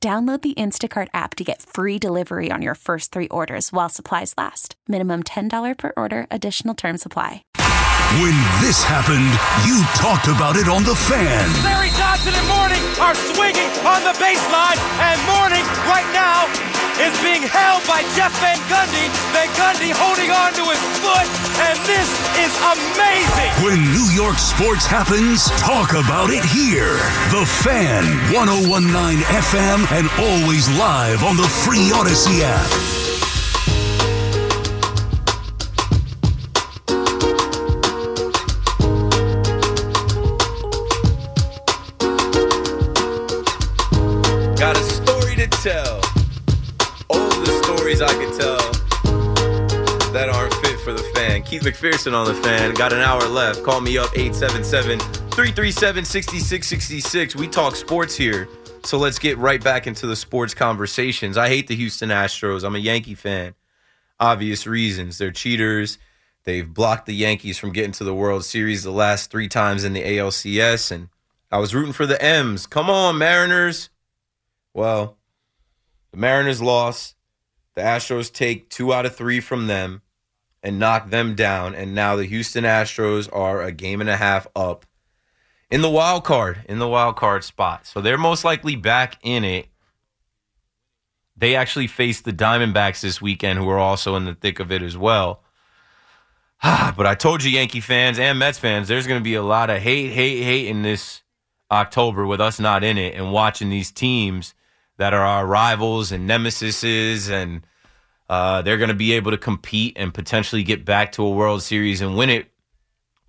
Download the Instacart app to get free delivery on your first three orders while supplies last. Minimum $10 per order, additional term supply. When this happened, you talked about it on The Fan. Larry Johnson and Mourning are swinging on the baseline, and Mourning right now is being held by Jeff Van Gundy. Van Gundy holding on to his foot, and this is amazing. When New York sports happens, talk about it here. The Fan, 1019 FM, and always live on the free Audacy app. Got a story to tell. Fan. Keith McPherson on the fan. Got an hour left. Call me up 877 337 6666. We talk sports here. So let's get right back into the sports conversations. I hate the Houston Astros. I'm a Yankee fan. Obvious reasons. They're cheaters. They've blocked the Yankees from getting to the World Series the last three times in the ALCS. And I was rooting for the M's. Come on, Mariners. Well, the Mariners lost. The Astros take two out of three from them and knock them down. And now the Houston Astros are a game and a half up in the wild card, in the wild card spot. So they're most likely back in it. They actually face the Diamondbacks this weekend, who are also in the thick of it as well. but I told you, Yankee fans and Mets fans, there's going to be a lot of hate, hate, hate in this October with us not in it and watching these teams that are our rivals and nemesises, and uh, they're going to be able to compete and potentially get back to a World Series and win it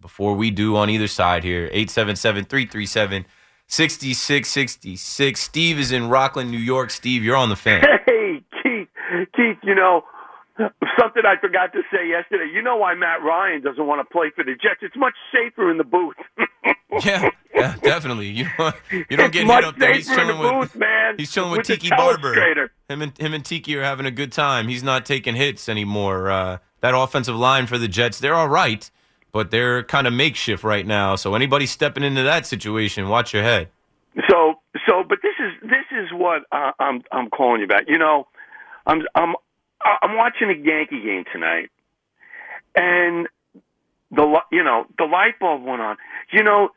before we do on either side here. 877 337 6666. Steve is in Rockland, New York. Steve, you're on the fan. Hey, Keith. Keith, you know, something I forgot to say yesterday. You know why Matt Ryan doesn't want to play for the Jets? It's much safer in the booth. yeah, yeah, definitely. You don't, you don't It's get hit up there. He's chilling the with booth, man. he's chilling with, With Tiki Barber. Him and him and Tiki are having a good time. He's not taking hits anymore. Uh, that offensive line for the Jets, they're all right, but they're kind of makeshift right now. So anybody stepping into that situation, watch your head. So, so, but this is this is what uh, I'm I'm calling you about. You know, I'm I'm I'm watching a Yankee game tonight, and the you know the light bulb went on. You know,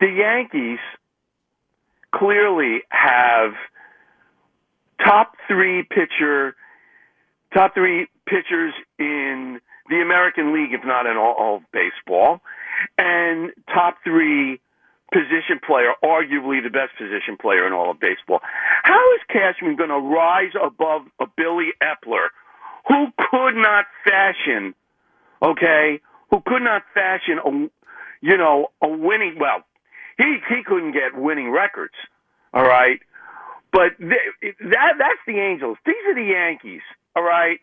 the Yankees clearly have top three pitcher, top three pitchers in the American League, if not in all, all of baseball, and top three position player, arguably the best position player in all of baseball. How is Cashman going to rise above a Billy Eppler, who could not fashion, okay, who could not fashion a, you know, a winning? Well, he he couldn't get winning records, all right. But th- that that's the Angels. These are the Yankees, all right.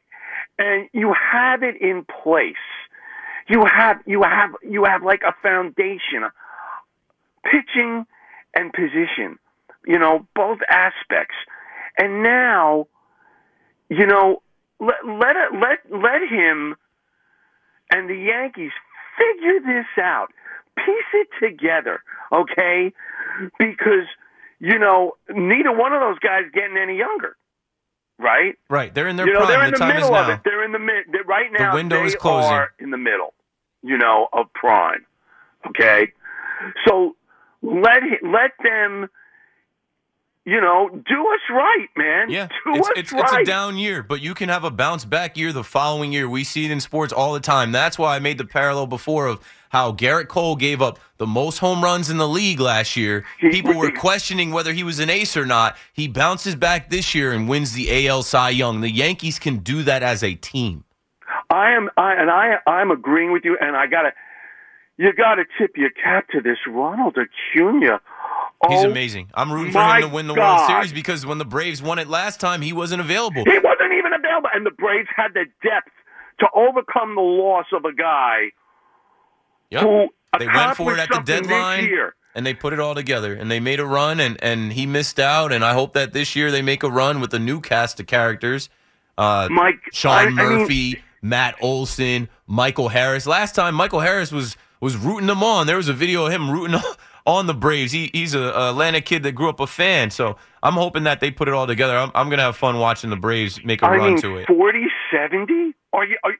And you have it in place. You have you have you have like a foundation, pitching and position. You know both aspects, and now you know, let let let let him and the Yankees figure this out, piece it together, okay? Because you know, neither one of those guys getting any younger, right? Right. They're in their you know, prime. they're in the the time is middle of now. it. They're in the mid. Right now, the window they is closing. are in the middle, you know, of prime. Okay, so let let them, you know, do us right, man. Yeah, do it's us it's, right. it's a down year, but you can have a bounce back year the following year. We see it in sports all the time. That's why I made the parallel before of how Gerrit Cole gave up the most home runs in the league last year. People were questioning whether he was an ace or not. He bounces back this year and wins the AL Cy Young. The Yankees can do that as a team. I am, I, and I, I'm agreeing with you. And I gotta, you gotta tip your cap to this Ronald Acuna. He's Oh, amazing. I'm rooting for him to win the God. World Series because when the Braves won it last time, he wasn't available. He wasn't even available, and the Braves had the depth to overcome the loss of a guy Yep. who They went for it at the deadline. and they put it all together and they made a run and and he missed out and I hope that this year they make a run with a new cast of characters. Uh Mike, Sean I- I mean- Murphy, Matt Olson, Michael Harris. Last time Michael Harris was was rooting them on. There was a video of him rooting on the Braves. He he's a, Atlanta kid that grew up a fan. So I'm hoping that they put it all together. I'm, I'm gonna have fun watching the Braves make a I run mean, to it. 40, 70? Are you? Are, you-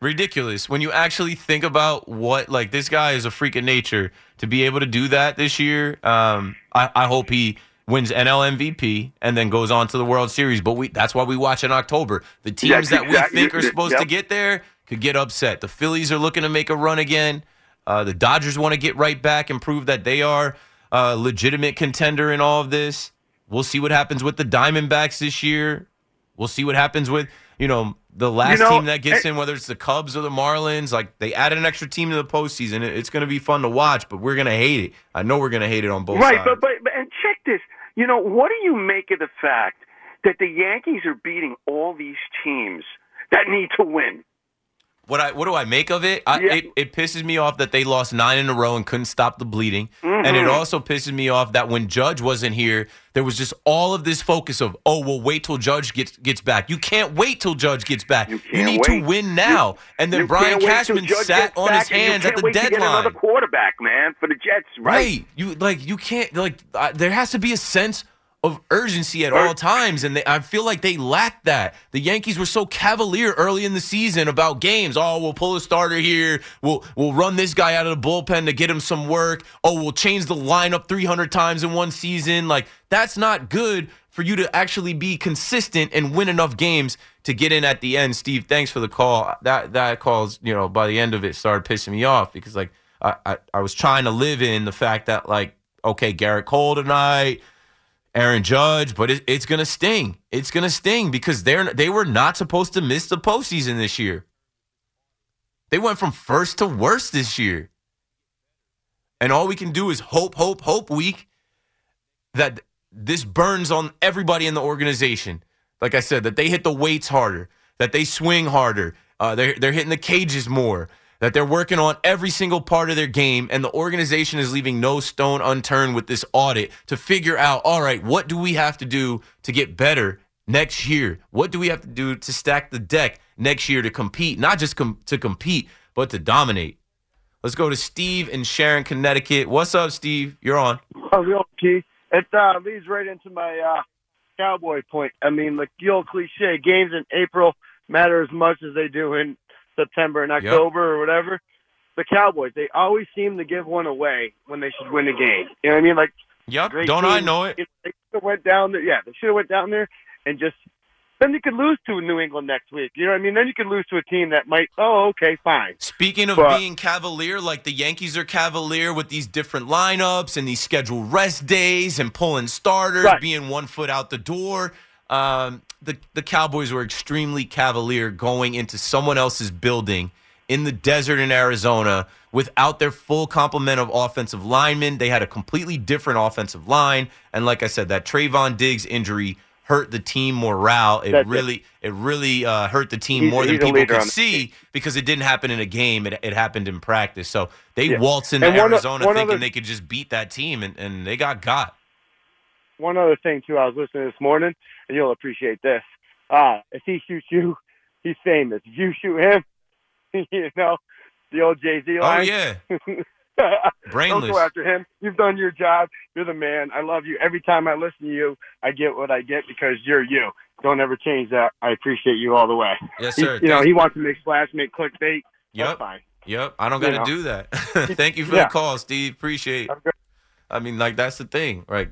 ridiculous when you actually think about what like this guy is a freak of nature to be able to do that this year um i, I hope he wins nl mvp and then goes on to the world series but we that's why we watch in october the teams That's that we think are supposed to get there could get upset the phillies are looking to make a run again uh, the dodgers want to get right back and prove that they are a legitimate contender in all of this we'll see what happens with the diamondbacks this year We'll see what happens with you know the last know, team that gets eh- in, whether it's the Cubs or the Marlins. Like they added an extra team to the postseason. It's going to be fun to watch, but we're going to hate it. I know we're going to hate it on both right, sides. but, but but and check this. You know, what do you make of the fact that the Yankees are beating all these teams that need to win? What I what do I make of it? I, Yeah. it? It pisses me off that they lost nine in a row and couldn't stop the bleeding, and Mm-hmm. it also pisses me off that when Judge wasn't here, there was just all of this focus of oh well, wait till Judge gets gets back. You can't wait till Judge gets back. You, can't need wait. to win now. and then Brian can't wait till Cashman sat on his hands at the wait To get deadline. another quarterback, man, for the Jets, right? Right. You like you can't like uh, there has to be a sense of urgency at all times and they, I feel like they lacked that. The Yankees were so cavalier early in the season about games. Oh, we'll pull a starter here. We'll we'll run this guy out of the bullpen to get him some work. Oh, we'll change the lineup 300 times in one season. Like that's not good for you to actually be consistent and win enough games to get in at the end. Steve, thanks for the call. That that calls, you know, by the end of it started pissing me off because like I, I, I was trying to live in the fact that like okay Gerrit Cole tonight, Aaron Judge, but it, it's gonna sting. It's gonna sting because they're they were not supposed to miss the postseason this year. They went from first to worst this year, and all we can do is hope, hope, hope week that this burns on everybody in the organization. Like I said, that they hit the weights harder, that they swing harder, uh, they're they're hitting the cages more, that they're working on every single part of their game, and the organization is leaving no stone unturned with this audit to figure out, all right, what do we have to do to get better next year? What do we have to do to stack the deck next year to compete, not just com- to compete, but to dominate? Let's go to Steve in Sharon, Connecticut. What's up, Steve? You're on. How's it going? It uh, leads right into my uh, cowboy point. I mean, like the old cliche, games in April matter as much as they do in September and October or whatever. The Cowboys, they always seem to give one away when they should win a game. You know what I mean? Like, Yep. Don't I know it? They should have went down there. Yeah, they should have went down there and just. Then you could lose to New England next week. You know what I mean? Then you could lose to a team that might. Oh, okay, fine. Speaking of But- being cavalier, like the Yankees are cavalier with these different lineups and these scheduled rest days and pulling starters, Right. being one foot out the door. Um, the the Cowboys were extremely cavalier going into someone else's building in the desert in Arizona without their full complement of offensive linemen. They had a completely different offensive line, and like I said, that Trevon Diggs injury hurt the team morale. It That's really it really uh, hurt the team He's- more than he's a people could see because it didn't happen in a game. It, it happened in practice. So they Yeah. waltzed into And one o- Arizona thinking other- they could just beat that team, and, and they got got. One other thing too. I was listening this morning, and you'll appreciate this. uh, if he shoots you, he's famous. If you shoot him, you know, the old Jay Z Oh yeah, Don't go after him. You've done your job. You're the man. I love you. Every time I listen to you, I get what I get because you're you. Don't ever change that. I appreciate you all the way. Yes, He- sir. you know, he wants to make splash, make clickbait. Yep. fine. Yep. I don't got to do that. Thank you for Yeah. the call, Steve. Appreciate. I mean, like that's the thing. Like,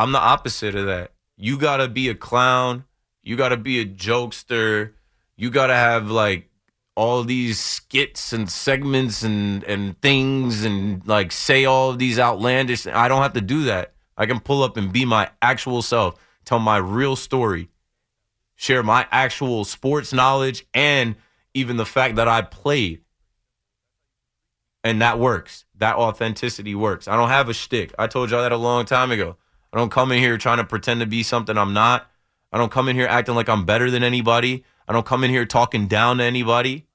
I'm the opposite of that. You gotta be a clown. You gotta be a jokester. You gotta have like all these skits and segments and and things and like say all these outlandish. I don't have to do that. I can pull up and be my actual self, tell my real story, share my actual sports knowledge, and even the fact that I played and that works. That authenticity works. I don't have a shtick. I told y'all that a long time ago. I don't come in here trying to pretend to be something I'm not. I don't come in here acting like I'm better than anybody. I don't come in here talking down to anybody.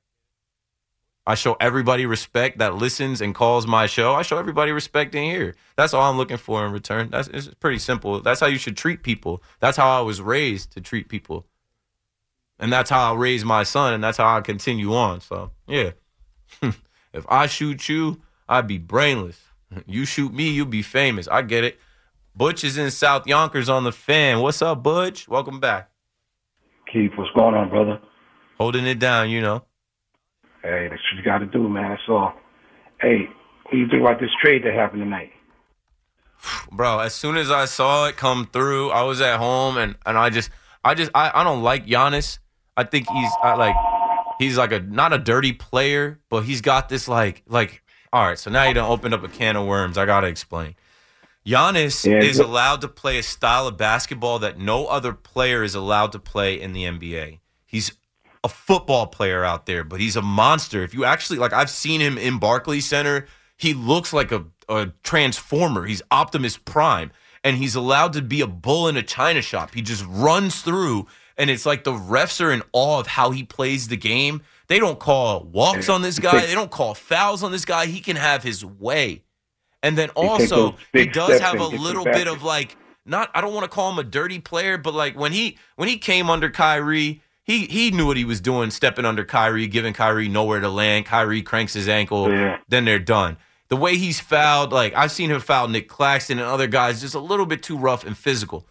I show everybody respect that listens and calls my show. I show everybody respect in here. That's all I'm looking for in return. That's it's pretty simple. That's how you should treat people. That's how I was raised to treat people. And that's how I raise my son, and that's how I continue on. So yeah. If I shoot you, I'd be brainless. You shoot me, you'd be famous. I get it. Butch is in South Yonkers on the fan. What's up, Butch? Welcome back. Keith, what's going on, brother? Holding it down, you know. Hey, that's what you got to do, man. That's all. Hey, what do you think about this trade that happened tonight? Bro, as soon as I saw it come through, I was at home and, and I just I just I, I don't like Giannis. I think he's I, like he's like a not a dirty player, but he's got this like like all right, so now you don't open up a can of worms. I gotta explain. Giannis Yeah, is allowed to play a style of basketball that no other player is allowed to play in the NBA. He's a football player out there, but he's a monster. If you actually like, I've seen him in Barclays Center. He looks like a, a transformer. He's Optimus Prime, and he's allowed to be a bull in a china shop. He just runs through, and it's like the refs are in awe of how he plays the game. They don't call walks on this guy. They don't call fouls on this guy. He can have his way. And then also, he does have a little bit of like not I don't want to call him a dirty player, but like when he when he came under Kyrie, he he knew what he was doing, stepping under Kyrie, giving Kyrie nowhere to land. Kyrie cranks his ankle, Yeah. then they're done. The way he's fouled, like I've seen him foul Nic Claxton and other guys, just a little bit too rough and physical.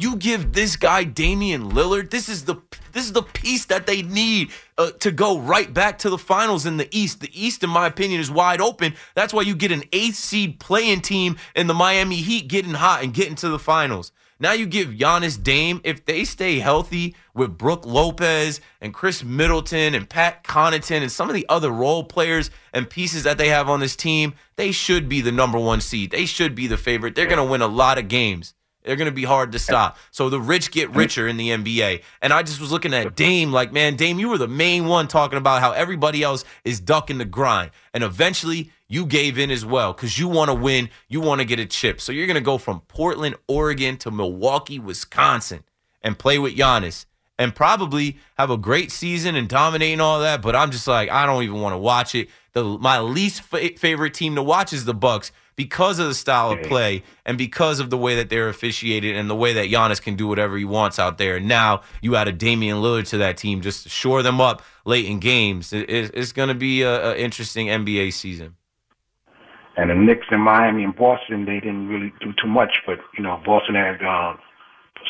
You give this guy Damian Lillard. This is the this is the piece that they need uh, to go right back to the finals in the East. The East, in my opinion, is wide open. That's why you get an eighth seed playing team in the Miami Heat getting hot and getting to the finals. Now you give Giannis Dame if they stay healthy with Brook Lopez and Khris Middleton and Pat Connaughton and some of the other role players and pieces that they have on this team. They should be the number one seed. They should be the favorite. They're going to win a lot of games. They're going to be hard to stop. So the rich get mm-hmm. richer in the NBA. And I just was looking at Dame like, man, Dame, you were the main one talking about how everybody else is ducking the grind. And eventually you gave in as well because you want to win. You want to get a chip. So you're going to go from Portland, Oregon to Milwaukee, Wisconsin and play with Giannis and probably have a great season and dominate and all that. But I'm just like, I don't even want to watch it. The my least fa- favorite team to watch is the Bucks because of the style of play and because of the way that they're officiated and the way that Giannis can do whatever he wants out there. Now you add a Damian Lillard to that team just to shore them up late in games. It- it- it's going to be an interesting NBA season. And the Knicks in Miami and Boston, they didn't really do too much. But you know, Boston had uh,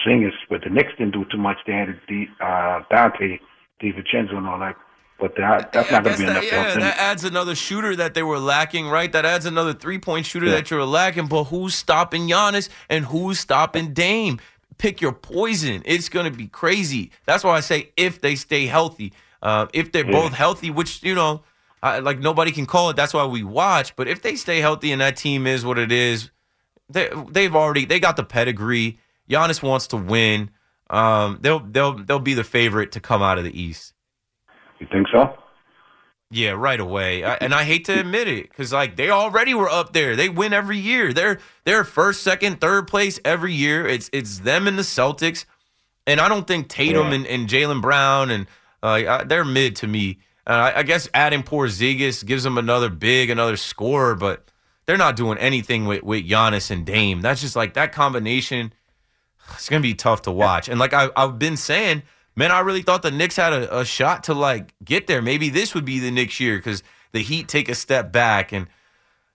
singers, but the Knicks didn't do too much. They had the, uh, Donte DiVincenzo and all that. But that, that's not going to be enough. yeah, that adds another shooter that they were lacking, right? That adds another three point shooter Yeah. that you're lacking. But who's stopping Giannis and who's stopping Dame? Pick your poison. It's going to be crazy. That's why I say if they stay healthy, uh, if they're Yeah. both healthy, which you know, I, like nobody can call it. That's why we watch. But if they stay healthy and that team is what it is, they, they've already they got the pedigree. Giannis wants to win. Um, they'll they'll they'll be the favorite to come out of the East. You think so? Yeah, right away. I, and I hate to admit it because like they already were up there. They win every year. They're they're first, second, third place every year. It's it's them and the Celtics. And I don't think Tatum Yeah. and, and Jaylen Brown and uh, they're mid to me. Uh, I, I guess adding Porzingis gives them another big, another scorer, but they're not doing anything with with Giannis and Dame. That's just like that combination. It's gonna be tough to watch. And like I, I've been saying, man, I really thought the Knicks had a, a shot to like get there. Maybe this would be the Knicks year because the Heat take a step back and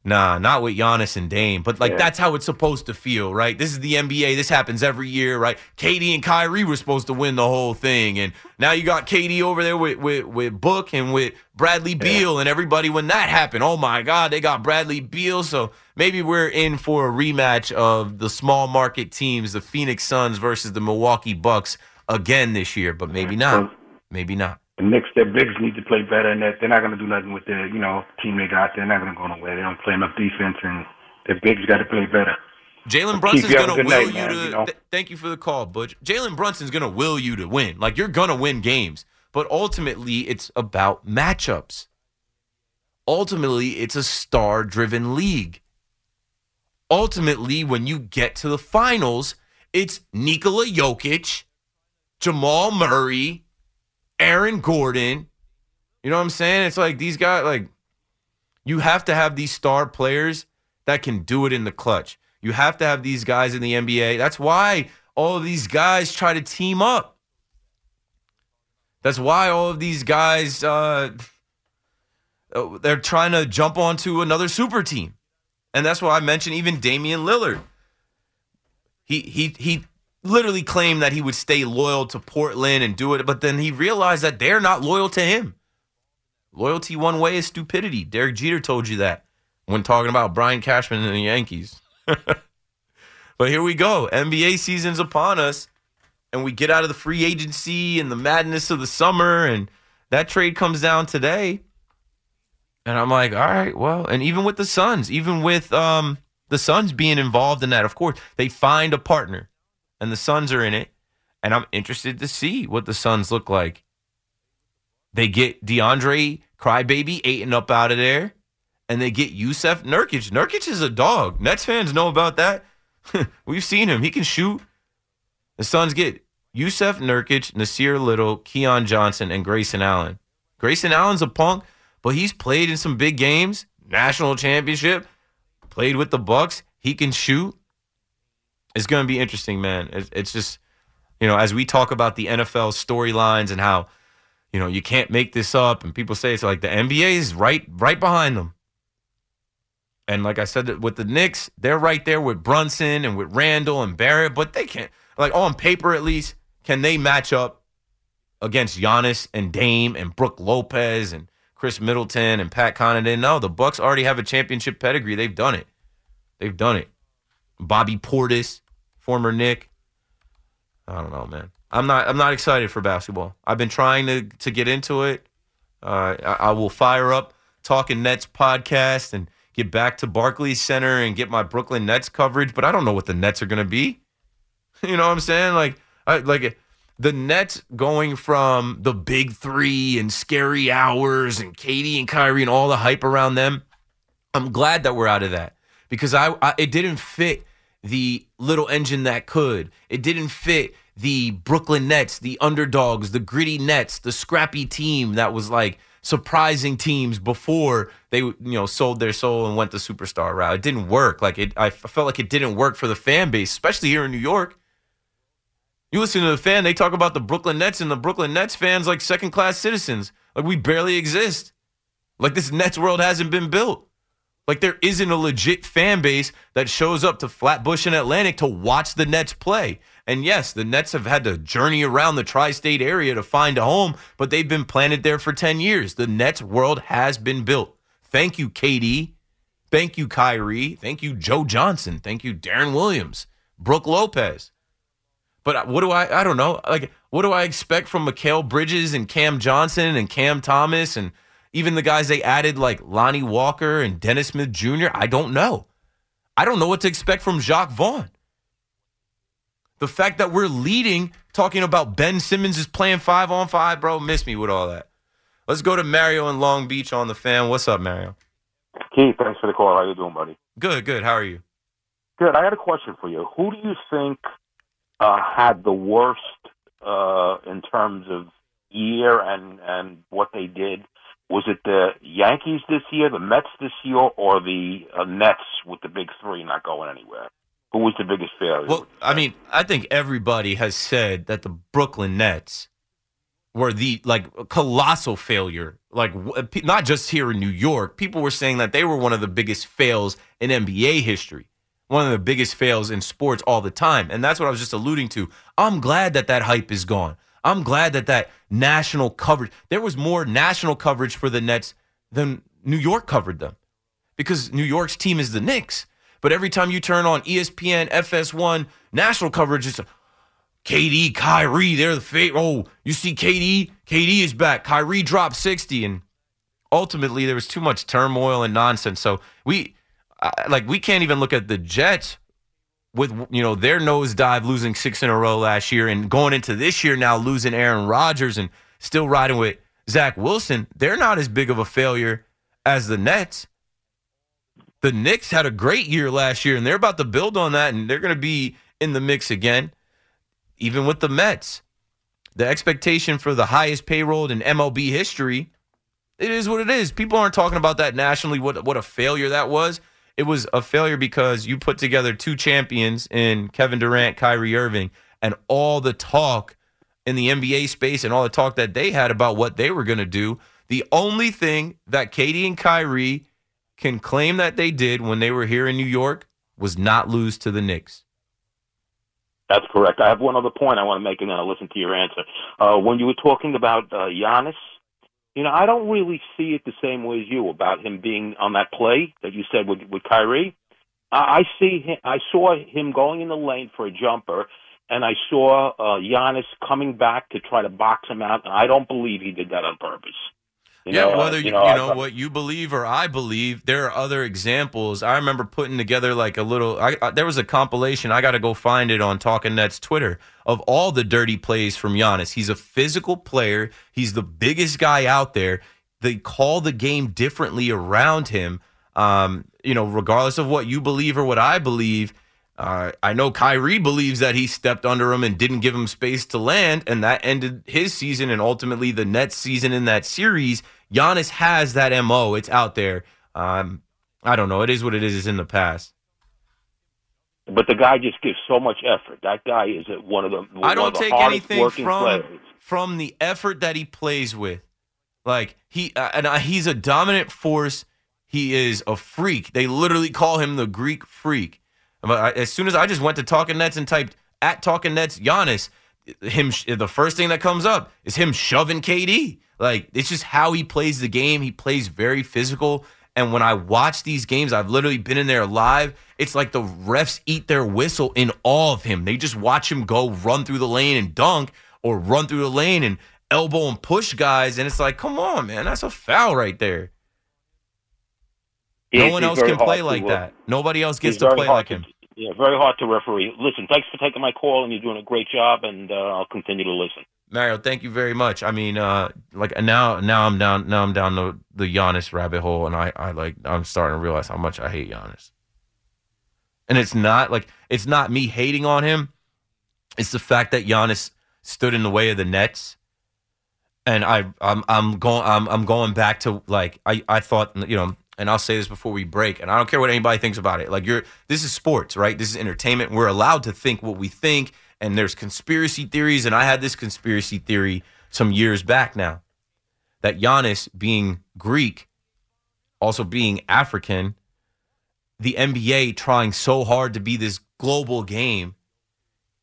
nah, not with Giannis and Dame. But like Yeah. that's how it's supposed to feel, right? This is the NBA. This happens every year, right? KD and Kyrie were supposed to win the whole thing, and now you got KD over there with with, with Book and with Bradley Beal and everybody. When that happened, oh my God, they got Bradley Beal. So maybe we're in for a rematch of the small market teams, the Phoenix Suns versus the Milwaukee Bucks again this year, but maybe not. Maybe not. The Knicks, their bigs need to play better, and that they're not going to do nothing with their, you know, team they got. They're not going to go nowhere. They don't play enough defense, and their bigs got to play better. Jalen Brunson's gonna will night, you man, to. you know? th- thank you for the call, Butch. Jalen Brunson's gonna will you to win. Like you're gonna win games, but ultimately it's about matchups. Ultimately, it's a star-driven league. Ultimately, when you get to the finals, it's Nikola Jokic, Jamal Murray, Aaron Gordon. You know what I'm saying? It's like these guys like you have to have these star players that can do it in the clutch. You have to have these guys in the NBA. That's why all of these guys try to team up. That's why all of these guys uh, they're trying to jump onto another super team. And that's why I mentioned even Damian Lillard. He he he literally claimed that he would stay loyal to Portland and do it, but then he realized that they're not loyal to him. Loyalty one way is stupidity. Derek Jeter told you that when talking about Brian Cashman and the Yankees. but here we go. NBA season's upon us, and we get out of the free agency and the madness of the summer, and that trade comes down today. And I'm like, all right, well, and even with the Suns, even with um, the Suns being involved in that, of course, they find a partner, and the Suns are in it, and I'm interested to see what the Suns look like. They get DeAndre Crybaby and up out of there, and they get Jusuf Nurkic. Nurkic is a dog. Nets fans know about that. We've seen him. He can shoot. The Suns get Jusuf Nurkic, Nassir Little, Keon Johnson, and Grayson Allen. Grayson Allen's a punk, but he's played in some big games, national championship, played with the Bucks. He can shoot. It's going to be interesting, man. It's, it's just, you know, as we talk about the NFL storylines and how, you know, you can't make this up, and people say it's like the NBA is right, right behind them. And like I said, with the Knicks, they're right there with Brunson and with Randle and Barrett, but they can't, like on paper at least, can they match up against Giannis and Dame and Brook Lopez and Khris Middleton and Pat Connaughton? No, the Bucks already have a championship pedigree. They've done it. They've done it. Bobby Portis, former Knick. I don't know, man. I'm not. I'm not excited for basketball. I've been trying to to get into it. Uh, I, I will fire up Talking Nets podcast and get back to Barclays Center and get my Brooklyn Nets coverage. But I don't know what the Nets are going to be. You know what I'm saying? Like, I, like the Nets going from the big three and scary hours and KD and Kyrie and all the hype around them. I'm glad that we're out of that because I, I it didn't fit the little engine that could. It didn't fit the Brooklyn Nets, the underdogs, the gritty Nets, the scrappy team that was like surprising teams before they you know sold their soul and went the superstar route. It didn't work. Like it I felt like it didn't work for the fan base, especially here in New York. You listen to the fan, they talk about the Brooklyn Nets and the Brooklyn Nets fans like second class citizens. Like we barely exist. Like this Nets world hasn't been built. Like there isn't a legit fan base that shows up to Flatbush and Atlantic to watch the Nets play. And yes, the Nets have had to journey around the tri-state area to find a home, but they've been planted there for 10 years. The Nets world has been built. Thank you, KD. Thank you, Kyrie. Thank you, Joe Johnson. Thank you, Deron Williams, Brook Lopez. But uh, what do I I don't know. Like what do I expect from Mikal Bridges and Cam Johnson and Cam Thomas and even the guys they added like Lonnie Walker and Dennis Smith Jr.? I don't know. I don't know what to expect from Jacque Vaughn. The fact that we're leading, talking about Ben Simmons is playing five on five, bro, miss me with all that. Let's go to Mario in Long Beach on the fan. What's up, Mario? Keith, thanks for the call. How you doing, buddy? Good, good. How are you? Good. I had a question for you. Who do you think uh, had the worst uh, in terms of year and and what they did? Was it the Yankees this year, the Mets this year, or the uh, Nets with the big three not going anywhere? Who was the biggest failure? Well, I mean, I think everybody has said that the Brooklyn Nets were the like colossal failure. Like not just here in New York, people were saying that they were one of the biggest fails in NBA history, one of the biggest fails in sports all the time, and that's what I was just alluding to. I'm glad that that hype is gone. I'm glad that that national coverage. There was more national coverage for the Nets than New York covered them, because New York's team is the Knicks. But every time you turn on ESPN, FS1, national coverage, it's KD, Kyrie, they're the favorite. Oh, you see KD? KD is back. Kyrie dropped 60. And ultimately, there was too much turmoil and nonsense. So we, like, we can't even look at the Jets with, you know, their nosedive losing six in a row last year and going into this year now losing Aaron Rodgers and still riding with Zach Wilson. They're not as big of a failure as the Nets. The Knicks had a great year last year, and they're about to build on that, and they're going to be in the mix again even with the Mets, the expectation for the highest payroll in MLB history, it is what it is. People aren't talking about that nationally. What what a failure that was. It was a failure because you put together two champions in Kevin Durant, Kyrie Irving, and all the talk in the NBA space and all the talk that they had about what they were going to do. The only thing that KD and Kyrie can claim that they did when they were here in New York was not lose to the Knicks. That's correct. I have one other point I want to make, and then I'll listen to your answer. Uh, when you were talking about uh, Giannis, you know, I don't really see it the same way as you about him being on that play that you said with with Kyrie. I, I see him. I saw him going in the lane for a jumper, and I saw uh, Giannis coming back to try to box him out, and I don't believe he did that on purpose. You yeah, know, whether you, you know, you know what you believe or I believe, there are other examples. I remember putting together like a little. I, I, there was a compilation. I got to go find it on Talking Nets Twitter of all the dirty plays from Giannis. He's a physical player. He's the biggest guy out there. They call the game differently around him. Um, you know, regardless of what you believe or what I believe. Uh, I know Kyrie believes that he stepped under him and didn't give him space to land, and that ended his season and ultimately the Nets season in that series. Giannis has that mo. It's out there. Um, I don't know. It is what it is. It's in the past. But the guy just gives so much effort. That guy is one of the. One I don't take anything from players. from the effort that he plays with. Like he uh, and uh, he's a dominant force. He is a freak. They literally call him the Greek freak. As soon as I just went to Talking Nets and typed at Talking Nets Giannis, him the first thing that comes up is him shoving KD. Like it's just how he plays the game. He plays very physical. And when I watch these games, I've literally been in there live. It's like the refs eat their whistle in awe of him. They just watch him go run through the lane and dunk or run through the lane and elbow and push guys. And it's like, come on, man, that's a foul right there. no one else can play like that. Nobody else gets to play like him. Yeah, very hard to referee. Listen, thanks for taking my call, and you're doing a great job, and uh, I'll continue to listen. Mario, thank you very much. I mean, uh, like now, now I'm down, now I'm down the the Giannis rabbit hole, and I, I like, I'm starting to realize how much I hate Giannis. And it's not like it's not me hating on him. It's the fact that Giannis stood in the way of the Nets, and I, I'm, I'm going, I'm, I'm going back to like I, I thought, you know, and I'll say this before we break, and I don't care what anybody thinks about it. Like you're this is sports, right? This is entertainment. We're allowed to think what we think, and there's conspiracy theories, and I had this conspiracy theory some years back now. That Giannis being Greek, also being African, the NBA trying so hard to be this global game,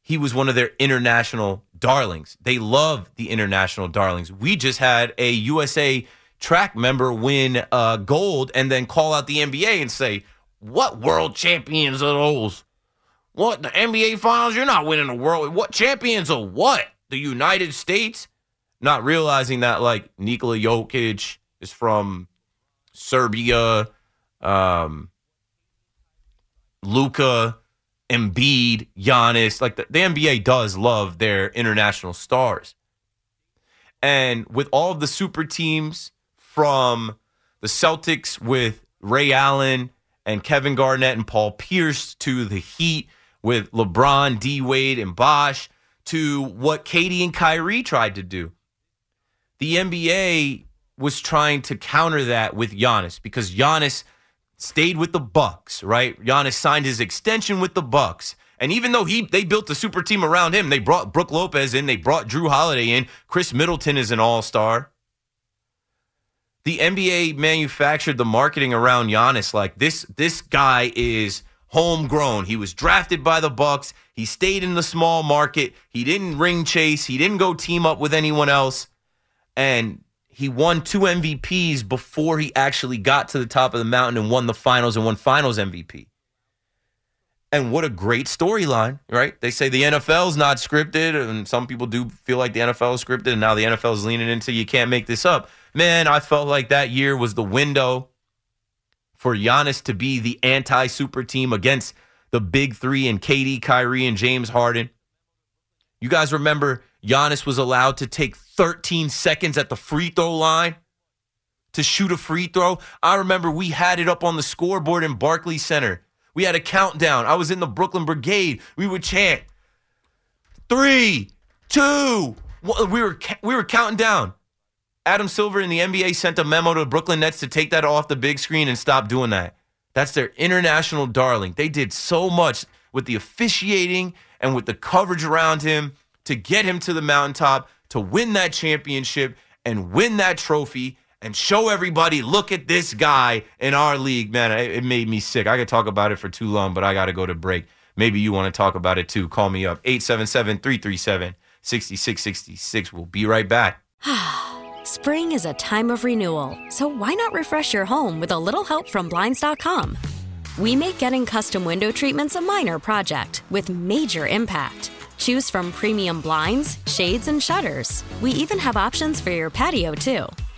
he was one of their international darlings. They love the international darlings. We just had a USA track member win uh, gold and then call out the NBA and say, What world champions are those? What, the NBA finals? You're not winning the world. What champions of what? The United States? Not realizing that, like, Nikola Jokic is from Serbia, um, Luka, Embiid, Giannis. Like, the, the NBA does love their international stars. And with all of the super teams from the Celtics with Ray Allen and Kevin Garnett and Paul Pierce to the Heat with LeBron, D Wade, and Bosh to what KD and Kyrie tried to do. The NBA was trying to counter that with Giannis because Giannis stayed with the Bucks, right? Giannis signed his extension with the Bucks And even though he they built a super team around him, they brought Brook Lopez in, they brought Jrue Holiday in, Khris Middleton is an all-star. The NBA manufactured the marketing around Giannis like this this guy is homegrown. He was drafted by the Bucks. He stayed in the small market. He didn't ring chase. He didn't go team up with anyone else. And he won two MVPs before he actually got to the top of the mountain and won the finals and won finals MVP. And what a great storyline, right? They say the NFL is not scripted, and some people do feel like the NFL is scripted, and now the NFL is leaning into you can't make this up. Man, I felt like that year was the window for Giannis to be the anti super team against the big three and KD, Kyrie, and James Harden. You guys remember Giannis was allowed to take 13 seconds at the free throw line to shoot a free throw. I remember we had it up on the scoreboard in Barclays Center. We had a countdown. I was in the Brooklyn Brigade. We would chant three, two. We were we were counting down. Adam Silver in the NBA sent a memo to the Brooklyn Nets to take that off the big screen and stop doing that. That's their international darling. They did so much with the officiating and with the coverage around him to get him to the mountaintop, to win that championship and win that trophy and show everybody, look at this guy in our league. Man, it, made me sick. I could talk about it for too long, but I got to go to break. Maybe you want to talk about it too. Call me up 877 337 6666. We'll be right back. Spring is a time of renewal, so why not refresh your home with a little help from Blinds.com? We make getting custom window treatments a minor project with major impact. Choose from premium blinds, shades, and shutters. We even have options for your patio, too.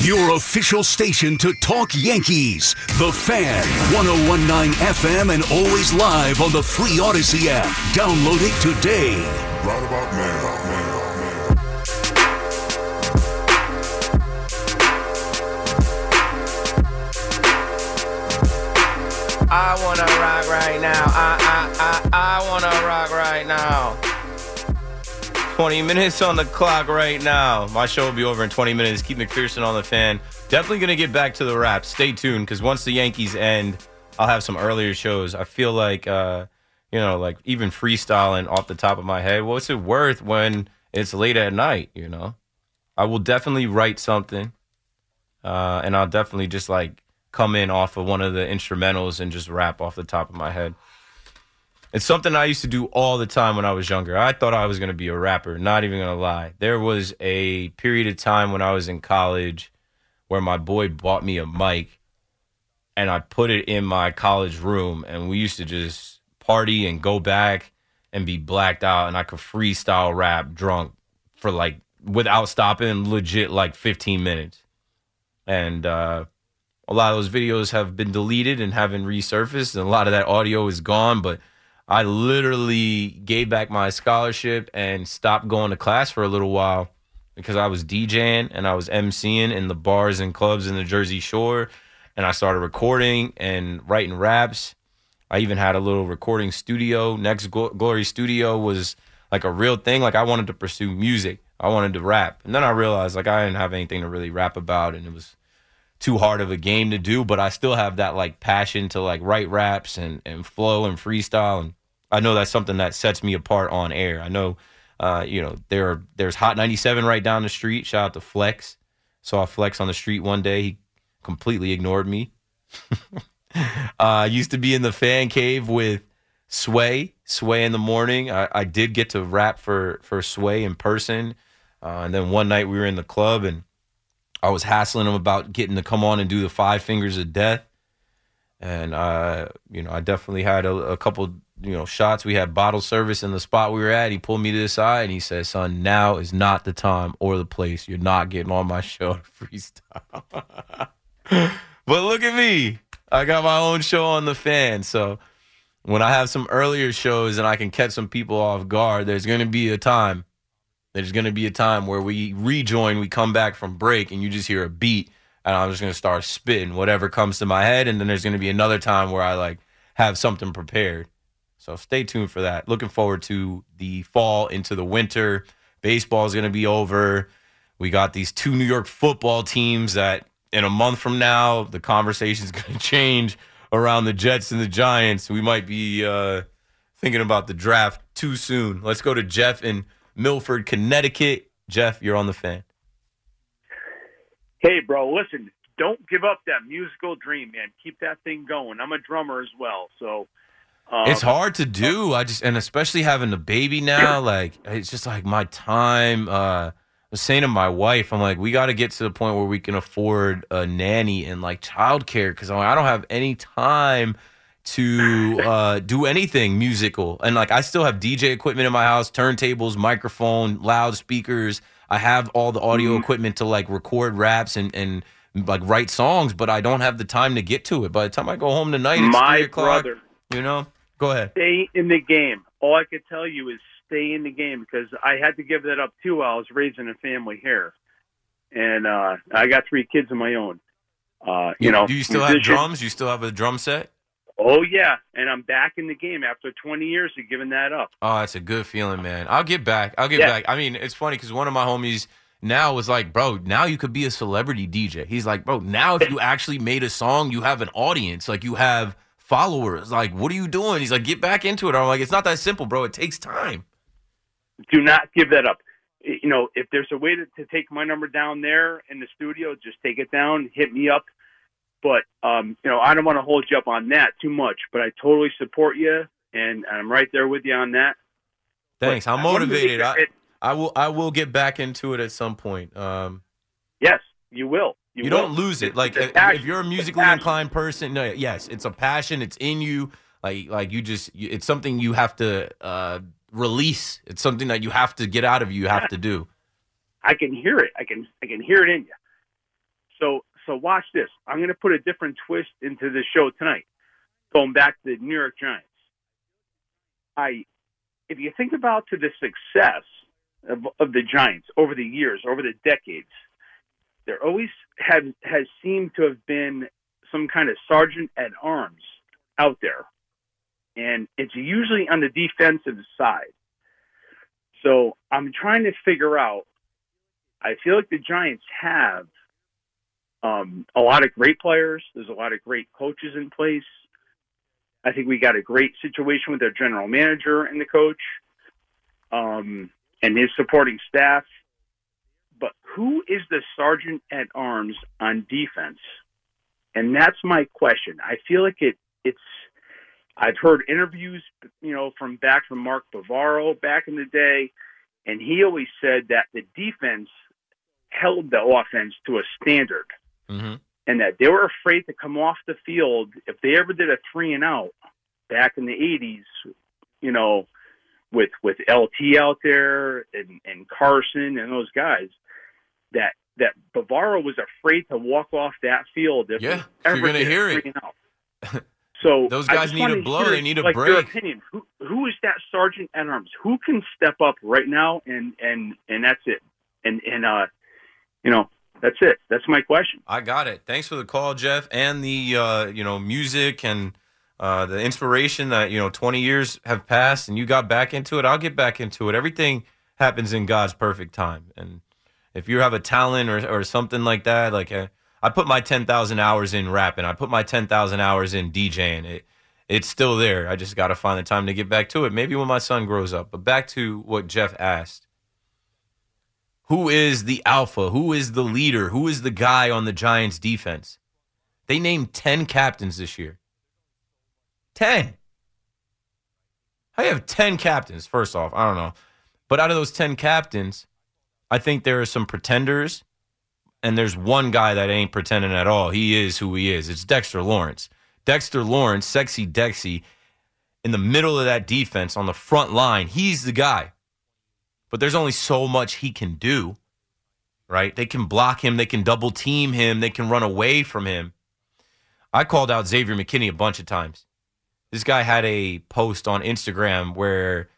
Your official station to talk Yankees. The Fan, 1019 FM, and always live on the free Audacy app. Download it today. Right about now. I wanna rock right now. I I I I wanna rock right now. 20 minutes on the clock right now. My show will be over in 20 minutes. Keith McPherson on the fan. Definitely going to get back to the rap. Stay tuned because once the Yankees end, I'll have some earlier shows. I feel like, uh, you know, like even freestyling off the top of my head, what's it worth when it's late at night, you know? I will definitely write something uh, and I'll definitely just like come in off of one of the instrumentals and just rap off the top of my head. It's something I used to do all the time when I was younger. I thought I was going to be a rapper, not even going to lie. There was a period of time when I was in college where my boy bought me a mic and I put it in my college room and we used to just party and go back and be blacked out and I could freestyle rap drunk for like without stopping legit like 15 minutes. And uh, a lot of those videos have been deleted and haven't resurfaced and a lot of that audio is gone, but I literally gave back my scholarship and stopped going to class for a little while because I was DJing and I was MCing in the bars and clubs in the Jersey Shore. And I started recording and writing raps. I even had a little recording studio. Next Glory Studio was like a real thing. Like I wanted to pursue music. I wanted to rap. And then I realized like I didn't have anything to really rap about and it was too hard of a game to do, but I still have that like passion to like write raps and, and flow and freestyle and I know that's something that sets me apart on air. I know, uh, you know, there are, there's Hot 97 right down the street. Shout out to Flex. Saw Flex on the street one day. He completely ignored me. uh, used to be in the fan cave with Sway, Sway in the morning. I, I did get to rap for for Sway in person, uh, and then one night we were in the club and I was hassling him about getting to come on and do the five fingers of death. And uh, you know, I definitely had a, a couple you know, shots. We had bottle service in the spot we were at. He pulled me to the side and he said, "Son, now is not the time or the place. You're not getting on my show to freestyle." but look at me. I got my own show on the fan. So when I have some earlier shows and I can catch some people off guard, there's going to be a time. There's going to be a time where we rejoin, we come back from break, and you just hear a beat, and I'm just going to start spitting whatever comes to my head. And then there's going to be another time where I like have something prepared. So stay tuned for that. Looking forward to the fall into the winter. Baseball is going to be over. We got these two New York football teams that in a month from now, the conversation is going to change around the Jets and the Giants. We might be uh, thinking about the draft too soon. Let's go to Jeff in Milford, Connecticut. Jeff, you're on the fan. Hey, bro, listen, don't give up that musical dream, man. Keep that thing going. I'm a drummer as well, so um, it's hard to do. I just and especially having a baby now, like it's just like my time. Uh, I was saying to my wife, I'm like, we got to get to the point where we can afford a nanny and like childcare because like, I don't have any time to uh, do anything musical. And like, I still have DJ equipment in my house, turntables, microphone, loudspeakers. I have all the audio mm-hmm. equipment to like record raps and and like write songs, but I don't have the time to get to it. By the time I go home tonight, it's my three o'clock. Brother. You know. Go ahead. Stay in the game. All I could tell you is stay in the game because I had to give that up too while I was raising a family here, and uh, I got three kids of my own. Uh, you, you know, do you still have drums? You still have a drum set? Oh yeah, and I'm back in the game after 20 years of giving that up. Oh, that's a good feeling, man. I'll get back. I'll get Yeah. back. I mean, it's funny because one of my homies now was like, "Bro, now you could be a celebrity DJ." He's like, "Bro, now if you actually made a song, you have an audience. Like you have followers. Like, what are you doing?" He's like, "Get back into it." I'm like, "It's not that simple, bro. It takes time." Do not give that up. You know, if there's a way to, to take my number down there in the studio, just take it down. Hit me up. But um, you know, I don't want to hold you up on that too much. But I totally support you, and I'm right there with you on that. Thanks. But I'm I wanted to motivated. I, I will. I will get back into it at some point. Um, Yes, you will. You, You, don't lose it. Like if, if you're a musically inclined person, no, yes, it's a passion. It's in you. Like like you just you, it's something you have to uh, release. It's something that you have to get out of you. You have to do. I can hear it. I can I can hear it in you. So so watch this. I'm going to put a different twist into the show tonight. Going back to the New York Giants. I if you think about to the success of, of the Giants over the years, over the decades, there always have has seemed to have been some kind of sergeant at arms out there. And it's usually on the defensive side. So I'm trying to figure out I feel like the Giants have um, a lot of great players. There's a lot of great coaches in place. I think we got a great situation with their general manager and the coach um, and his supporting staff. But who is the sergeant at arms on defense? And that's my question. I feel like it. It's. I've heard interviews, you know, from back from Mark Bavaro back in the day, and he always said that the defense held the offense to a standard Mm-hmm. and that they were afraid to come off the field if they ever did a three and out back in the 80s you know with with LT out there and and Carson and those guys that that Bavaro was afraid to walk off that field if Yeah, you're gonna hear it. out. So Those guys need a blow. hear, They need a like, Your break. opinion. Who who is that sergeant at arms? Who can step up right now? And and and that's it. And and uh, you know, that's it. That's my question. I got it. Thanks for the call, Jeff, and the uh, you know music and uh, the inspiration that you know 20 years have passed and you got back into it. I'll get back into it. Everything happens in God's perfect time, and if you have a talent or or something like that, like uh, I put my 10,000 hours in rapping, I put my 10,000 hours in DJing. It it's still there. I just got to find the time to get back to it. Maybe when my son grows up. But back to what Jeff asked. Who is the alpha? Who is the leader? Who is the guy on the Giants defense? They named 10 captains this year. 10. How you have 10 captains, first off? I don't know. But out of those 10 captains, I think there are some pretenders, and there's one guy that ain't pretending at all. He is who he is. It's Dexter Lawrence. Dexter Lawrence, sexy Dexy, in the middle of that defense on the front line. He's the guy but there's only so much he can do, right? They can block him, they can double team him, they can run away from him. I called out Xavier McKinney a bunch of times. This guy had a post on Instagram where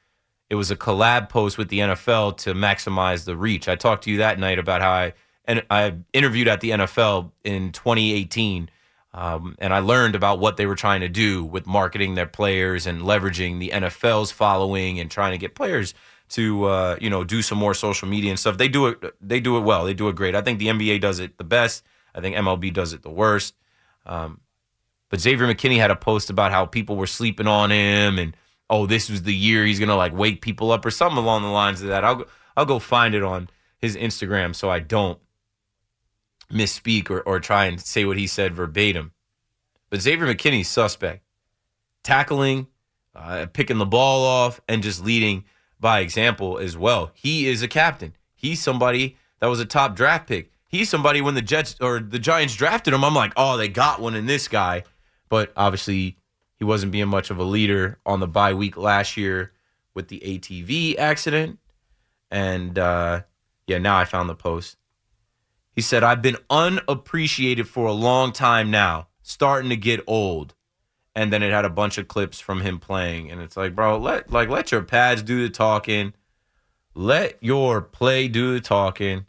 it was a collab post with the NFL to maximize the reach. I talked to you that night about how I and I interviewed at the NFL in 2018. Um, and I learned about what they were trying to do with marketing their players and leveraging the NFL's following and trying to get players to uh, you know do some more social media and stuff. They do it. They do it well. They do it great. I think the NBA does it the best. I think MLB does it the worst. Um, but Xavier McKinney had a post about how people were sleeping on him and oh, this was the year he's gonna like wake people up or something along the lines of that. I'll go, I'll go find it on his Instagram so I don't misspeak or, or try and say what he said verbatim. But Xavier McKinney's suspect, tackling, uh, picking the ball off, and just leading by example as well. He is a captain. He's somebody that was a top draft pick. He's somebody when the Jets or the Giants drafted him, I'm like, oh, they got one in this guy. But obviously, he wasn't being much of a leader on the bye week last year with the ATV accident. And uh, yeah, now I found the post. He said, I've been unappreciated for a long time now, starting to get old. And then it had a bunch of clips from him playing. And it's like bro let like let your pads do the talking. Let your play do the talking.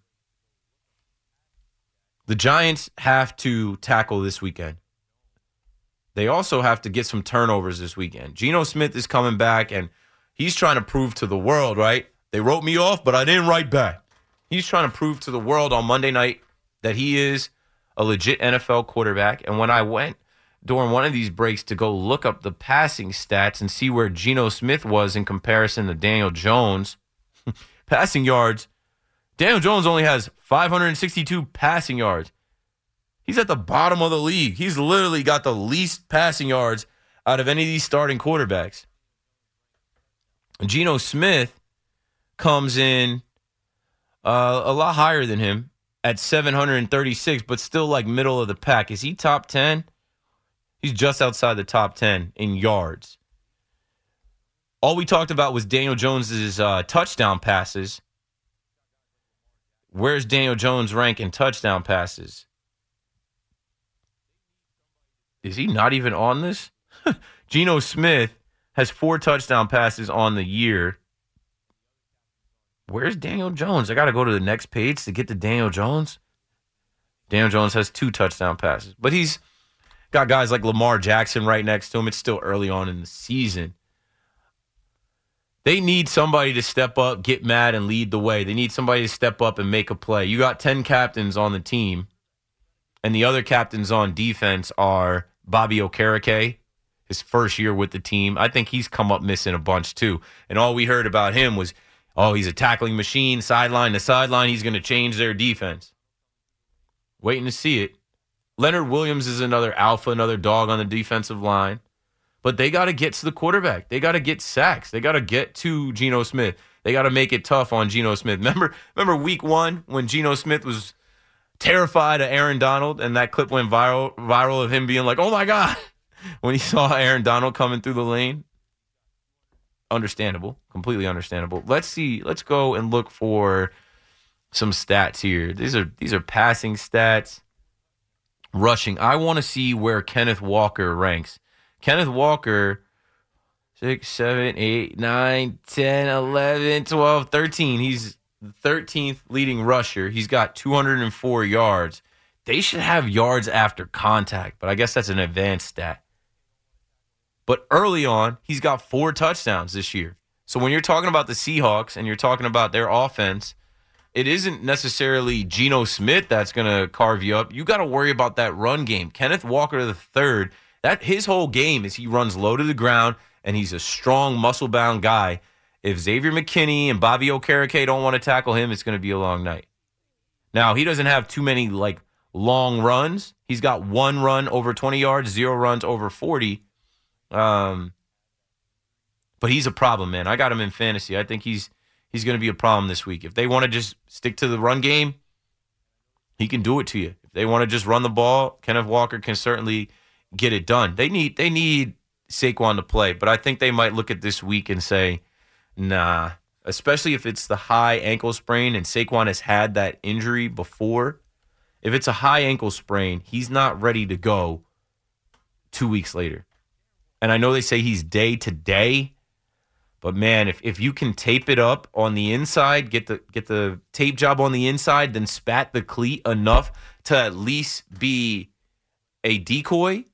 The giants have to tackle this weekend they also have to get some turnovers this weekend Geno Smith is coming back and he's trying to prove to the world right they wrote me off but I didn't write back he's trying to prove to the world on Monday night that he is a legit NFL quarterback and when I went during one of these breaks to go look up the passing stats and see where Geno Smith was in comparison to Daniel Jones. passing yards, Daniel Jones only has 562 passing yards. He's at the bottom of the league. He's literally got the least passing yards out of any of these starting quarterbacks. Geno Smith comes in uh, a lot higher than him at 736, but still like middle of the pack. Is he top 10? He's just outside the top 10 in yards. All we talked about was Daniel Jones's uh, touchdown passes. Where's Daniel Jones rank in touchdown passes? Is he not even on this? Geno Smith has four touchdown passes on the year. Where's Daniel Jones? I got to go to the next page to get to Daniel Jones. Daniel Jones has two touchdown passes, but he's got guys like Lamar Jackson right next to him. It's still early on in the season. They need somebody to step up, get mad, and lead the way. They need somebody to step up and make a play. You got 10 captains on the team, and the other captains on defense are Bobby Okereke, his first year with the team. I think he's come up missing a bunch too. And all we heard about him was, oh, he's a tackling machine, sideline to sideline. He's going to change their defense. Waiting to see it. Leonard Williams is another alpha, another dog on the defensive line. But they got to get to the quarterback. They got to get sacks. They got to get to Geno Smith. They got to make it tough on Geno Smith. Remember, remember week one when Geno Smith was terrified of Aaron Donald and that clip went viral, viral of him being like, "Oh my god," when he saw Aaron Donald coming through the lane. Understandable, completely understandable. Let's see. Let's go and look for some stats here. These are these are passing stats rushing. I want to see where Kenneth Walker ranks. Kenneth Walker, 6, 7, 8, 9, 10, 11, 12, 13. He's 13th leading rusher. He's got 204 yards. They should have yards after contact, but I guess that's an advanced stat. But early on, he's got four touchdowns this year. So when you're talking about the Seahawks and you're talking about their offense, it isn't necessarily Geno Smith that's going to carve you up. You got to worry about that run game. Kenneth Walker the third, that his whole game is he runs low to the ground and he's a strong, muscle bound guy. If Xavier McKinney and Bobby Okereke don't want to tackle him, it's going to be a long night. Now he doesn't have too many like long runs. He's got one run over 20 yards, zero runs over 40. Um, but he's a problem, man. I got him in fantasy. I think he's he's going to be a problem this week. If they want to just stick to the run game, he can do it to you. If they want to just run the ball, Kenneth Walker can certainly get it done. They need they need Saquon to play, but I think they might look at this week and say, "Nah." Especially if it's the high ankle sprain and Saquon has had that injury before. If it's a high ankle sprain, he's not ready to go two weeks later. And I know they say he's day to day, but man, if, if you can tape it up on the inside, get the get the tape job on the inside, then spat the cleat enough to at least be a decoy,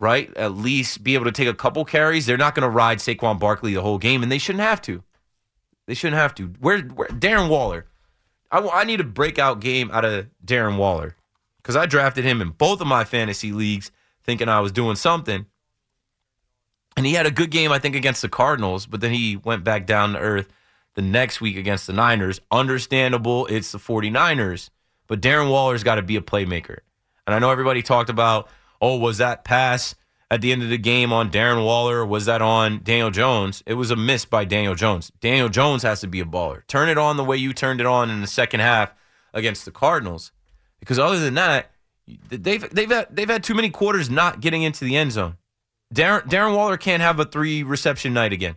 right? At least be able to take a couple carries. They're not going to ride Saquon Barkley the whole game, and they shouldn't have to. They shouldn't have to. Where, where Darren Waller? I, I need a breakout game out of Darren Waller because I drafted him in both of my fantasy leagues, thinking I was doing something. And he had a good game, I think, against the Cardinals, but then he went back down to earth the next week against the Niners. Understandable, it's the 49ers, but Darren Waller's got to be a playmaker. And I know everybody talked about, oh, was that pass at the end of the game on Darren Waller? was that on Daniel Jones? It was a miss by Daniel Jones. Daniel Jones has to be a baller. Turn it on the way you turned it on in the second half against the Cardinals. Because other than that, they've they've had, they've had too many quarters not getting into the end zone. Darren, Darren Waller can't have a three reception night again.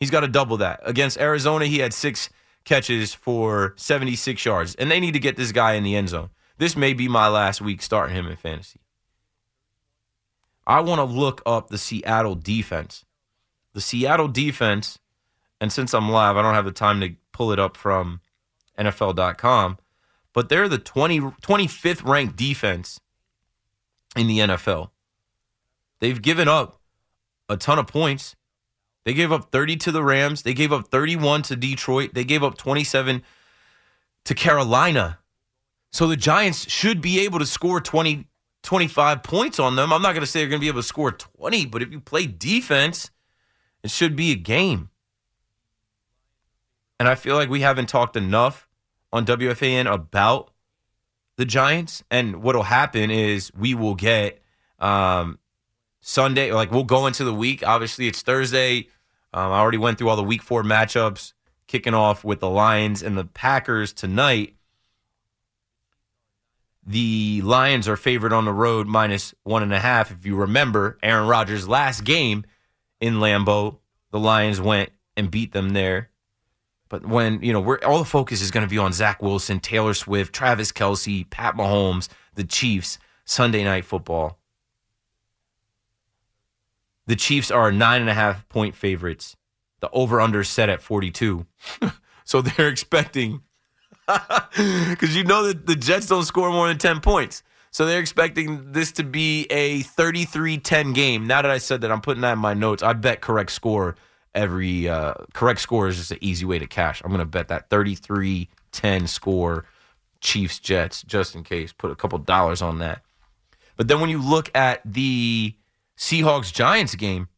He's got to double that. Against Arizona, he had six catches for 76 yards, and they need to get this guy in the end zone. This may be my last week starting him in fantasy. I want to look up the Seattle defense. The Seattle defense, and since I'm live, I don't have the time to pull it up from NFL.com, but they're the 20, 25th ranked defense in the NFL. They've given up a ton of points. They gave up 30 to the Rams. They gave up 31 to Detroit. They gave up 27 to Carolina. So the Giants should be able to score 20, 25 points on them. I'm not going to say they're going to be able to score 20, but if you play defense, it should be a game. And I feel like we haven't talked enough on WFAN about the Giants. And what'll happen is we will get um, Sunday, like we'll go into the week. Obviously, it's Thursday. Um, I already went through all the week four matchups, kicking off with the Lions and the Packers tonight. The Lions are favored on the road minus one and a half. If you remember Aaron Rodgers' last game in Lambeau, the Lions went and beat them there. But when, you know, we're, all the focus is going to be on Zach Wilson, Taylor Swift, Travis Kelce, Pat Mahomes, the Chiefs, Sunday night football. The Chiefs are nine and a half point favorites. The over under set at 42. so they're expecting, because you know that the Jets don't score more than 10 points. So they're expecting this to be a 33 10 game. Now that I said that, I'm putting that in my notes. I bet correct score every uh, correct score is just an easy way to cash. I'm going to bet that 33 10 score Chiefs Jets just in case. Put a couple dollars on that. But then when you look at the Seahawks Giants game,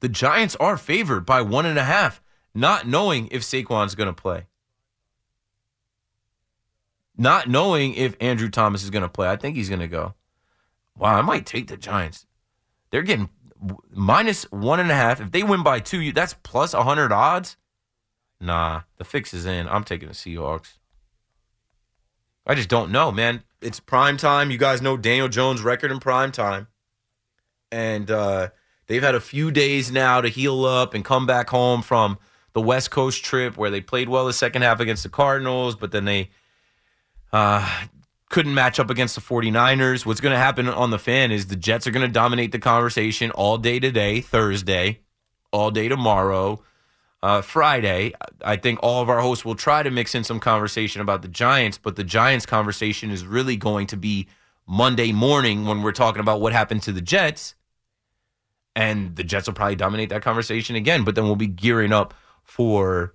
the Giants are favored by one and a half, not knowing if Saquon's going to play. Not knowing if Andrew Thomas is going to play. I think he's going to go. Wow, I might take the Giants. They're getting minus one and a half. If they win by two, that's plus 100 odds. Nah, the fix is in. I'm taking the Seahawks. I just don't know, man. It's prime time. You guys know Daniel Jones' record in prime time and uh, they've had a few days now to heal up and come back home from the West Coast trip where they played well the second half against the Cardinals, but then they uh, couldn't match up against the 49ers. What's going to happen on the fan is the Jets are going to dominate the conversation all day today, Thursday, all day tomorrow, uh, Friday. I think all of our hosts will try to mix in some conversation about the Giants, but the Giants conversation is really going to be Monday morning when we're talking about what happened to the Jets. And the Jets will probably dominate that conversation again, but then we'll be gearing up for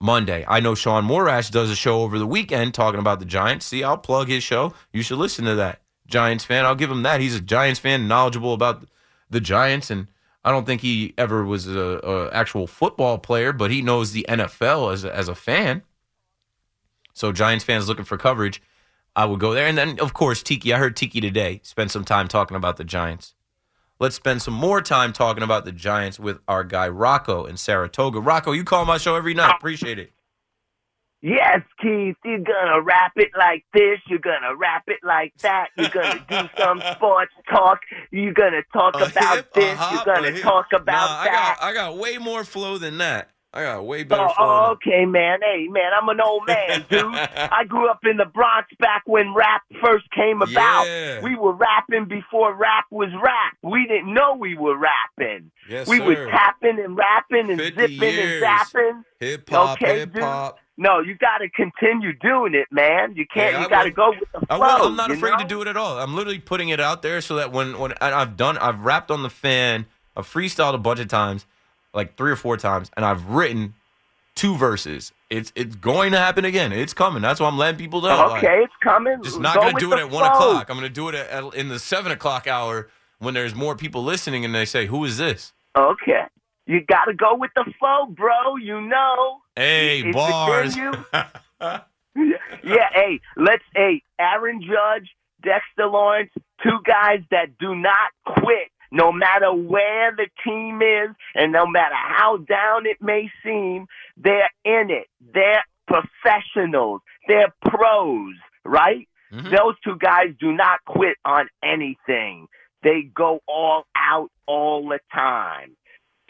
Monday. I know Sean Morash does a show over the weekend talking about the Giants. See, I'll plug his show. You should listen to that. Giants fan. I'll give him that. He's a Giants fan, knowledgeable about the Giants, and I don't think he ever was a, a actual football player, but he knows the NFL as a, as a fan. So Giants fans looking for coverage, I would go there. And then, of course, Tiki. I heard Tiki today spend some time talking about the Giants. Let's spend some more time talking about the Giants with our guy Rocco in Saratoga. Rocco, you call my show every night. Appreciate it. Yes, Keith, you're gonna rap it like this, you're gonna rap it like that, you're gonna do some sports talk, you're gonna talk about hip, this, you're gonna talk about Nah, I that. got I got way more flow than that. I got way better Oh, oh, okay, man. Hey, man, I'm an old man, dude. I grew up in the Bronx back when rap first came about. Yeah. We were rapping before rap was rap. We didn't know we were rapping. Yes, we sir. were tapping and rapping and 50 zipping years. and zapping. Hip hop, Okay, hip hop. No, you got to continue doing it, man. You can't. Yeah, I you got to go with the I flow. will. I'm not afraid know? to do it at all. I'm literally putting it out there so that when when and I've done, I've rapped on the fan, I've freestyled a bunch of times, like three or four times, and I've written two verses. It's it's going to happen again. It's coming. That's why I'm letting people know. like, Okay, it's coming. just not Go going to do it at one o'clock. I'm going to do it at, at- in the seven o'clock hour when there's more people listening and they say, "Who is this?" Okay. You got to go with the flow, bro. You know. Hey, It's bars. you. yeah, hey, let's hey, Aaron Judge, Dexter Lawrence, two guys that do not quit no matter where the team is and no matter how down it may seem, they're in it. They're professionals. They're pros, right? Mm-hmm. Those two guys do not quit on anything. They go all out all the time.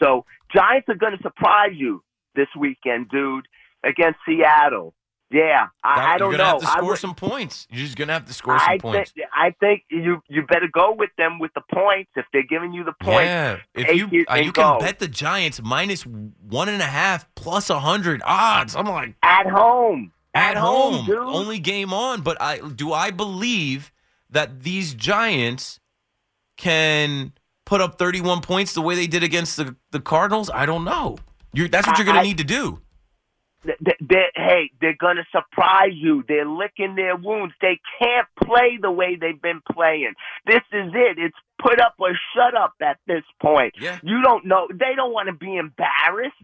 So Giants are going to surprise you this weekend, dude, against Seattle. Yeah, I, I don't You're gonna know. have to I score would- some points. You're just gonna have to score some I points. think I think you you better go with them with the points if they're giving you the points. Yeah, if you it uh, you can bet the Giants minus one and a half plus a hundred odds. I'm like at home, at, home, dude. only game on. But I do I believe that these Giants can put up 31 points the way they did against the the Cardinals. I don't know. You're, that's what you're going I- to need to do. Th- th- they're, hey, they're going to surprise you. They're licking their wounds. They can't play the way they've been playing. This is it. It's put up or shut up at this point. Yeah. You don't know. They don't want to be embarrassed.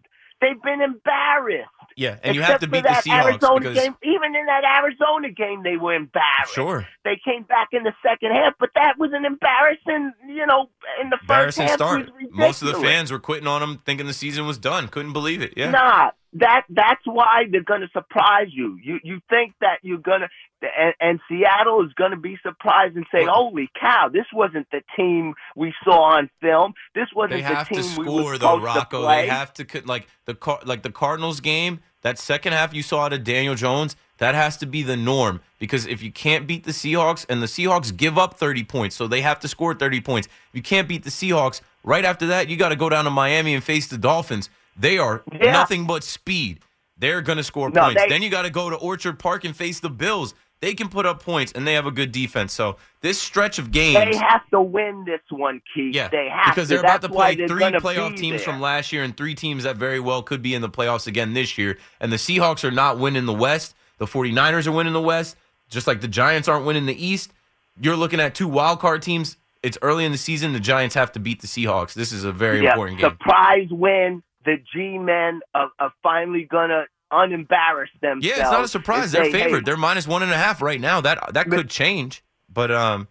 They've been embarrassed. Yeah, and you have to beat the Seahawks Arizona because game. Even in that Arizona game, they were embarrassed. sure. They came back in the second half, but that was an embarrassing, you know, in the first half. start. Most of the fans were quitting on them, thinking the season was done. Couldn't believe it. Yeah. Nah, that that's why they're gonna surprise you. You you think that you're gonna and, and Seattle is gonna be surprised and say, "Holy cow, this wasn't the team we saw on film. This wasn't the to team we score were though, supposed Rocco. to play." They have to like the Car- like the Cardinals game. That second half you saw out of Daniel Jones, that has to be the norm because if you can't beat the Seahawks and the Seahawks give up 30 points, so they have to score 30 points. If you can't beat the Seahawks, right after that you got to go down to Miami and face the Dolphins. They are Yeah. nothing but speed. They're going to score No, points. they- then you got to go to Orchard Park and face the Bills. They can put up points and they have a good defense. So this stretch of games They have to win this one, Keith. yeah, they have because to. they're about That's to play three playoff teams there. from last year and three teams that very well could be in the playoffs again this year. And the Seahawks are not winning the West. The 49ers are winning the West, just like the Giants aren't winning the East. You're looking at two wild card teams. It's early in the season. The Giants have to beat the Seahawks. This is a very yeah, important game. Surprise win. The G men are, are finally gonna unembarrass themselves. Yeah, it's not a surprise. They're say, hey, favored. They're minus one and a half right now. That that could change. But um,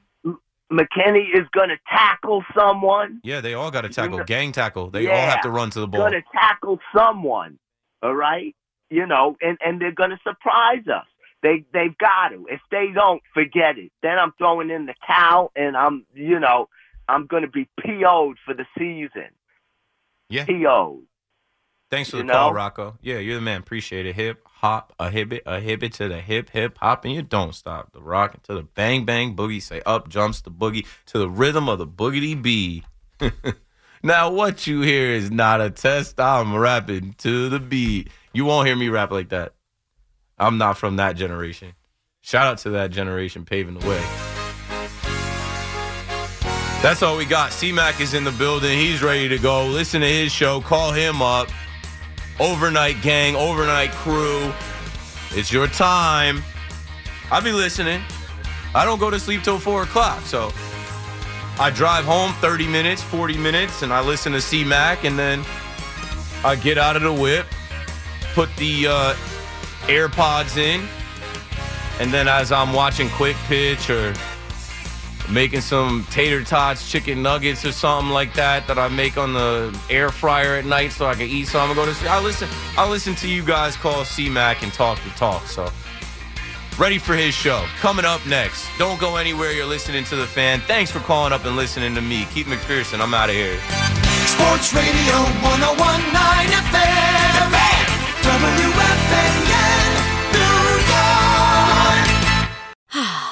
McKinney is going to tackle someone. yeah, they all got to tackle, gang tackle. They all have to run to the ball. Going to tackle someone. All right, you know, and and they're going to surprise us. They they've got to. If they don't, forget it. Then I'm throwing in the towel, and I'm you know I'm going to be PO'd for the season. Yeah. PO'd. Thanks for the You call. Rocco. Yeah, you're the man. Appreciate it. Hip hop, a hibbit, a hibbit to the hip, hip hop, and you don't stop. The rock to the bang bang boogie. Say up jumps the boogie to the rhythm of the boogity bee. now what you hear is not a test. I'm rapping to the beat. You won't hear me rap like that. I'm not from that generation. Shout out to that generation paving the way. That's all we got. C Mac is in the building. He's ready to go. Listen to his show. Call him up. Overnight gang, overnight crew. It's your time. I'll be listening. I don't go to sleep till four o'clock, so I drive home 30 minutes, 40 minutes, and I listen to C Mac, and then I get out of the whip, put the uh, AirPods in, and then as I'm watching Quick Pitch or making some tater tots, chicken nuggets, or something like that that I make on the air fryer at night so I can eat some and go to sleep. I listen. I listen to you guys call C Mac and talk the talk. So ready for his show coming up next. Don't go anywhere. You're listening to the fan. Thanks for calling up and listening to me, Keith McPherson. I'm out of here. Sports Radio 1019 FM. WFAN, New York.